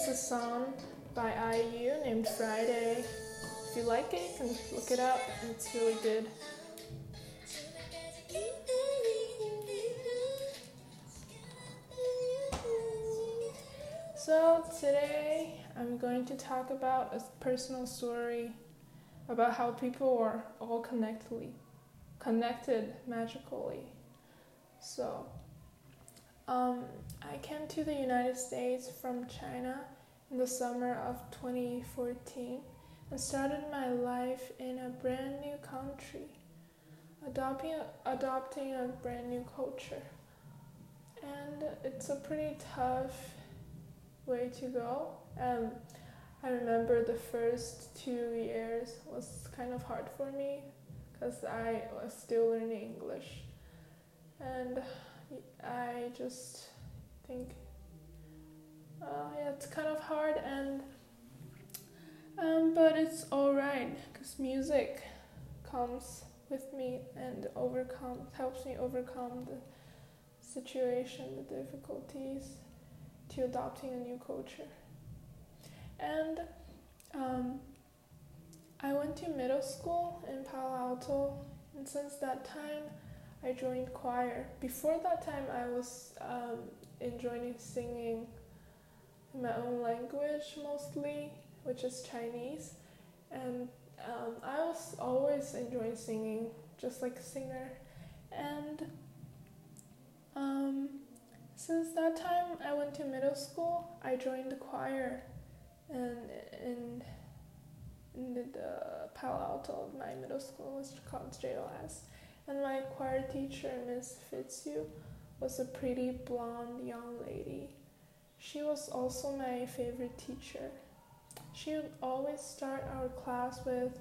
Is a song by IU named Friday. If you like it, you can look it up. It's really good. So, today I'm going to talk about a personal story about how people are all connectedly connected magically. So, um, I came to the United States from China in the summer of 2014 and started my life in a brand new country, adopting, adopting a brand new culture. And it's a pretty tough way to go. Um, I remember the first two years was kind of hard for me because I was still learning English. And I just think, uh, yeah, it's kind of hard, and um, but it's alright because music comes with me and overcome helps me overcome the situation, the difficulties to adopting a new culture. And um, I went to middle school in Palo Alto, and since that time, I joined choir. Before that time, I was um, enjoying singing in my own language mostly, which is Chinese, and um, I was always enjoying singing, just like a singer. And um, since that time, I went to middle school. I joined the choir, and in in the, Palo Alto of my middle school was called JLS. And my choir teacher, Miss Fitzhugh, was a pretty blonde young lady. She was also my favorite teacher. She would always start our class with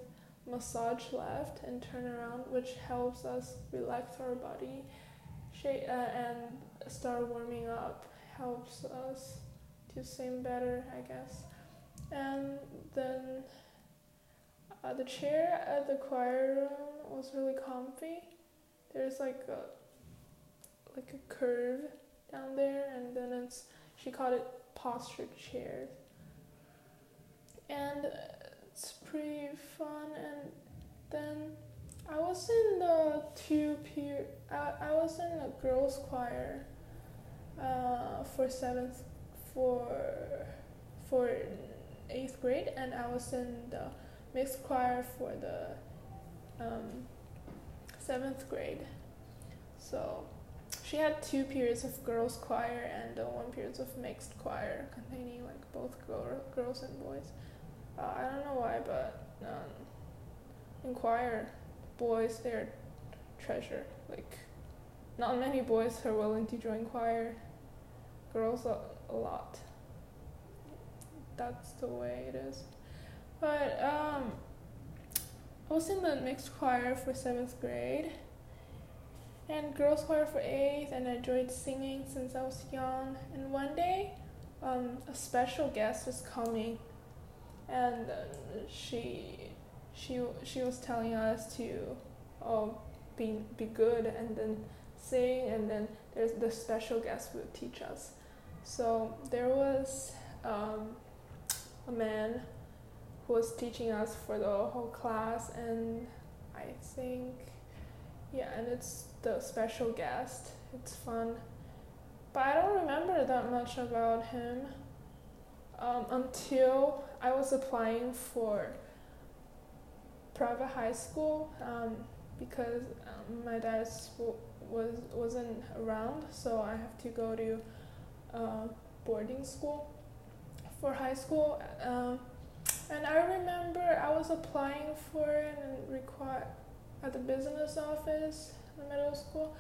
massage left and turn around, which helps us relax our body she, uh, and start warming up, helps us to sing better, I guess. And then uh, the chair at the choir room was really comfy. There's like a like a curve down there, and then it's she called it posture chairs, and it's pretty fun. And then I was in the two peer. I, I was in a girls choir uh, for seventh for for eighth grade, and I was in the mixed choir for the um, seventh grade. So she had two periods of girls choir and uh, one period of mixed choir containing like both girl, girls and boys. Uh, I don't know why, but um, in choir, boys they're treasure. Like not many boys are willing to join choir. Girls a, a lot. That's the way it is. But um, was in the mixed choir for seventh grade and girls choir for eighth, and I enjoyed singing since I was young. And one day, um, a special guest was coming, and uh, she she she was telling us to oh be be good and then sing, and then there's the special guest would teach us. So there was um, a man was teaching us for the whole class and I think yeah and it's the special guest. It's fun. But I don't remember that much about him um, until I was applying for private high school um, because um, my dad was wasn't around so I have to go to uh, boarding school for high school um, and I remember I was applying for it and require at the business office in middle school,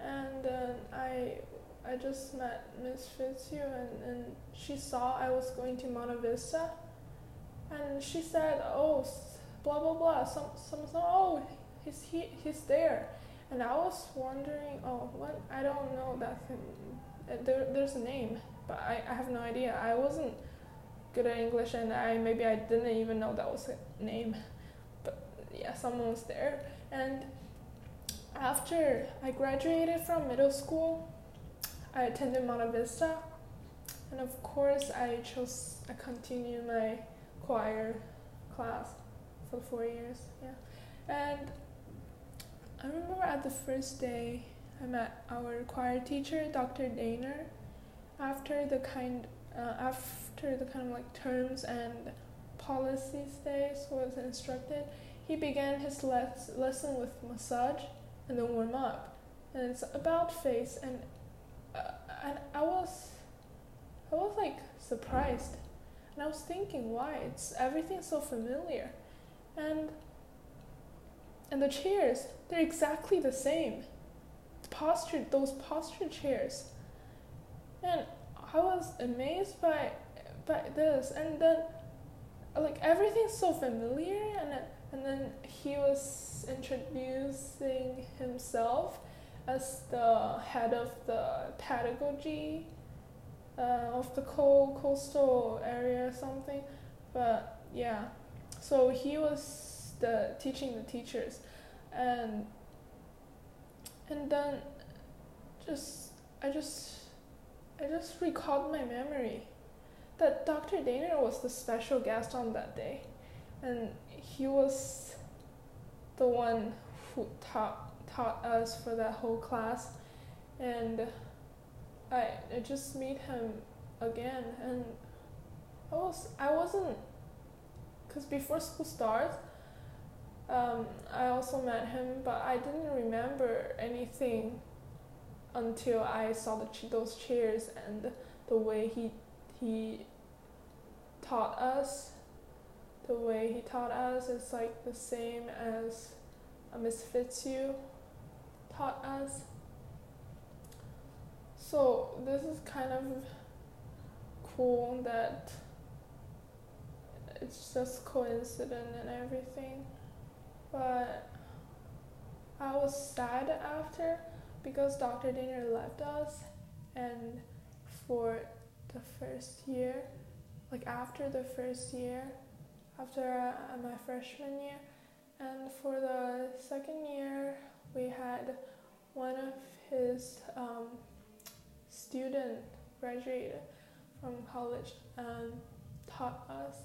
and then I I just met Miss Fitzhugh and, and she saw I was going to Monta Vista, and she said, oh, blah blah blah, some some, some oh, he's he, he's there, and I was wondering, oh, what I don't know that thing. Uh, there, there's a name, but I, I have no idea. I wasn't good at English, and I maybe I didn't even know that was a name. But yeah, someone was there. And after I graduated from middle school, I attended Monta Vista, and of course I chose I continued my choir class for four years. Yeah, and I remember at the first day I met our choir teacher, Dr. Daner. After the kind uh, after the kind of like terms and policies days was instructed, he began his les- lesson with massage and then warm up, and it's about face and uh, and I was I was like surprised, and I was thinking why? It's everything so familiar, and and the chairs they're exactly the same, posture those posture chairs, and I was amazed by by this, and then like everything's so familiar, and and then he was introducing himself as the head of the pedagogy uh, of the coal coastal area or something. But yeah, so he was the teaching the teachers, and and then just I just I just recalled my memory that Dr. Daner was the special guest on that day, and he was the one who taught taught us for that whole class, and I, I just meet him again, and I was I wasn't, cause before school starts, um, I also met him, but I didn't remember anything until I saw the those chairs and the way he he taught us. The way he taught us is like the same as Miss Fitzhugh taught us. So this is kind of cool that it's just coincident and everything. But I was sad after because Dr. Daner left us and for the first year, like after the first year, after uh, my freshman year, and for the second year, we had one of his um, student graduated from college and taught us,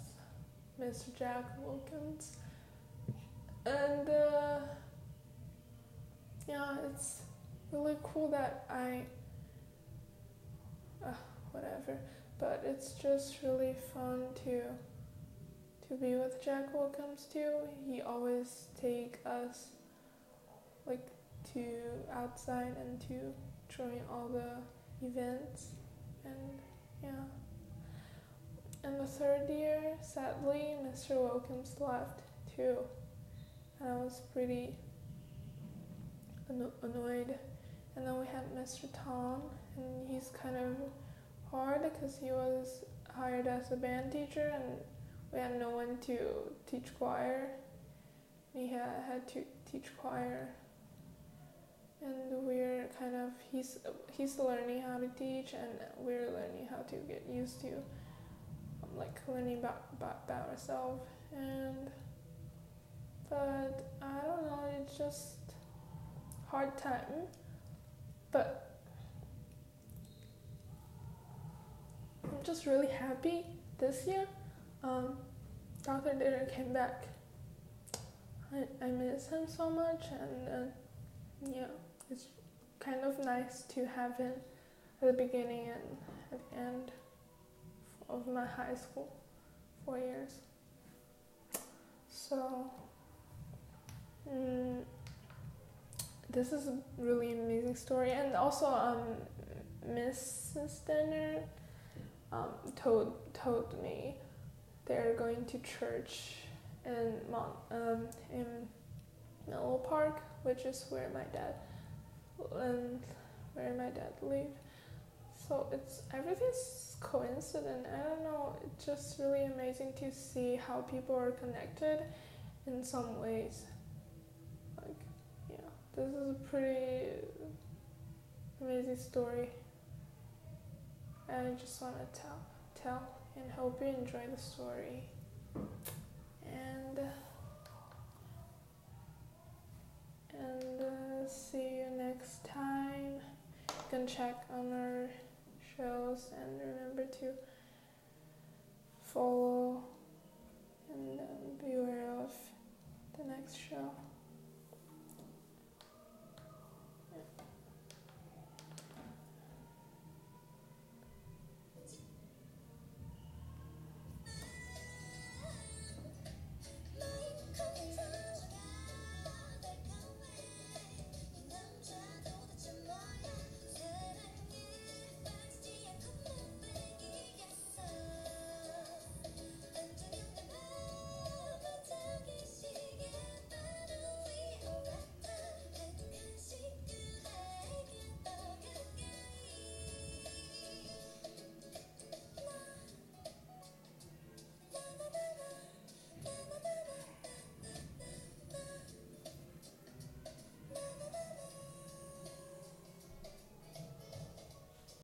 Mr. Jack Wilkins. And uh, yeah, it's really cool that I, uh, whatever, but it's just really fun to to be with Jack Wilkins too. He always take us like to outside and to join all the events and yeah. In the third year, sadly, Mr. Wilkins left too. And I was pretty anno- annoyed. And then we had Mr. Tom, and he's kind of hard because he was hired as a band teacher and we had no one to teach choir. He had, had to teach choir and we're kind of he's he's learning how to teach and we're learning how to get used to um, like learning about, about about ourselves and but I don't know it's just hard time but I'm just really happy this year um, Dr. Daner came back I, I miss him so much and uh, yeah it's kind of nice to have him at the beginning and at the end of my high school four years. So mm, this is a really amazing story, and also um, Mrs. Denner um, told told me they're going to church in Mont um, in Menlo Park, which is where my dad and where my dad lived. So it's everything's coincident. I don't know. It's just really amazing to see how people are connected in some ways. This is a pretty amazing story. And I just want to tell, tell, and hope you enjoy the story. And and uh, see you next time. You can check on our shows and remember to follow and then be aware of the next show.